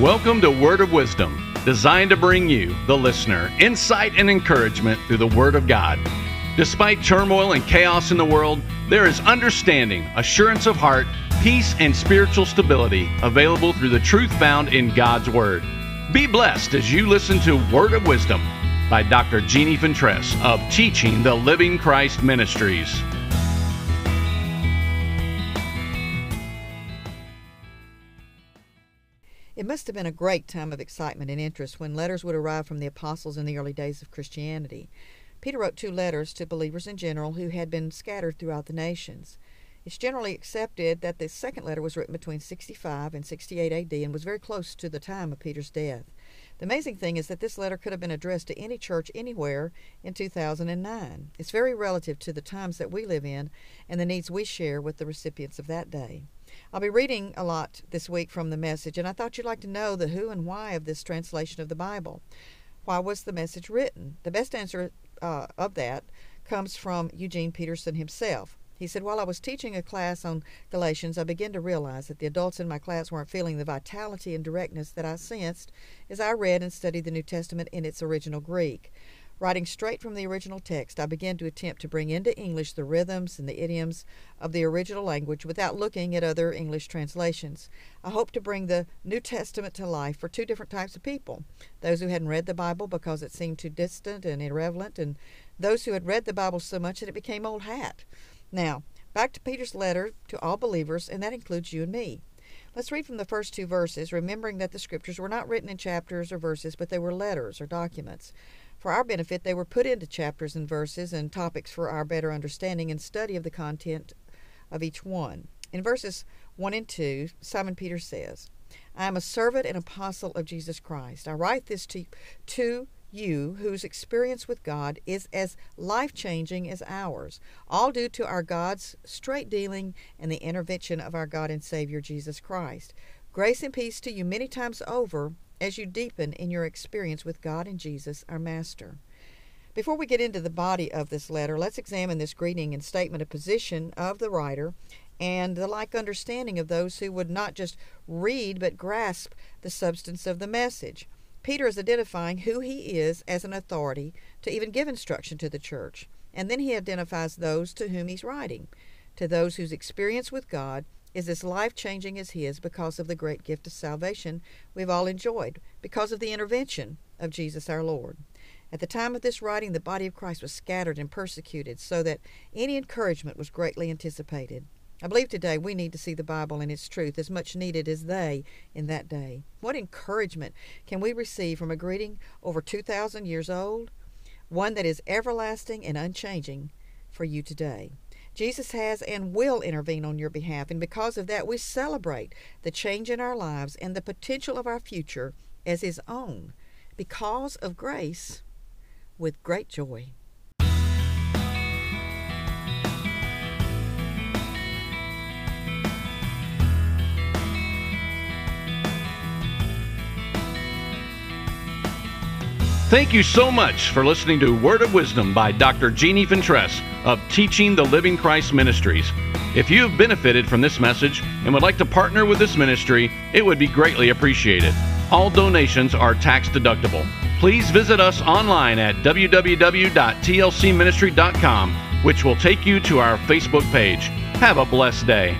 Welcome to Word of Wisdom, designed to bring you, the listener, insight and encouragement through the Word of God. Despite turmoil and chaos in the world, there is understanding, assurance of heart, peace, and spiritual stability available through the truth found in God's Word. Be blessed as you listen to Word of Wisdom by Dr. Jeannie Fentress of Teaching the Living Christ Ministries. It must have been a great time of excitement and interest when letters would arrive from the apostles in the early days of Christianity. Peter wrote two letters to believers in general who had been scattered throughout the nations. It's generally accepted that the second letter was written between 65 and 68 AD and was very close to the time of Peter's death. The amazing thing is that this letter could have been addressed to any church anywhere in 2009. It's very relative to the times that we live in and the needs we share with the recipients of that day. I'll be reading a lot this week from the message, and I thought you'd like to know the who and why of this translation of the Bible. Why was the message written? The best answer uh, of that comes from Eugene Peterson himself. He said, While I was teaching a class on Galatians, I began to realize that the adults in my class weren't feeling the vitality and directness that I sensed as I read and studied the New Testament in its original Greek. Writing straight from the original text, I began to attempt to bring into English the rhythms and the idioms of the original language without looking at other English translations. I hope to bring the New Testament to life for two different types of people those who hadn't read the Bible because it seemed too distant and irrelevant, and those who had read the Bible so much that it became old hat. Now, back to Peter's letter to all believers, and that includes you and me. Let's read from the first two verses, remembering that the scriptures were not written in chapters or verses, but they were letters or documents. For our benefit, they were put into chapters and verses and topics for our better understanding and study of the content of each one. In verses 1 and 2, Simon Peter says, I am a servant and apostle of Jesus Christ. I write this to, to you whose experience with God is as life changing as ours, all due to our God's straight dealing and the intervention of our God and Savior Jesus Christ. Grace and peace to you many times over as you deepen in your experience with God and Jesus, our Master. Before we get into the body of this letter, let's examine this greeting and statement of position of the writer and the like understanding of those who would not just read but grasp the substance of the message. Peter is identifying who he is as an authority to even give instruction to the church, and then he identifies those to whom he's writing, to those whose experience with God is as life changing as his because of the great gift of salvation we've all enjoyed, because of the intervention of Jesus our Lord. At the time of this writing, the body of Christ was scattered and persecuted, so that any encouragement was greatly anticipated. I believe today we need to see the Bible and its truth as much needed as they in that day. What encouragement can we receive from a greeting over 2,000 years old? One that is everlasting and unchanging for you today. Jesus has and will intervene on your behalf, and because of that, we celebrate the change in our lives and the potential of our future as His own, because of grace, with great joy. Thank you so much for listening to Word of Wisdom by Dr. Jeannie Fentress of Teaching the Living Christ Ministries. If you have benefited from this message and would like to partner with this ministry, it would be greatly appreciated. All donations are tax deductible. Please visit us online at www.tlcministry.com, which will take you to our Facebook page. Have a blessed day.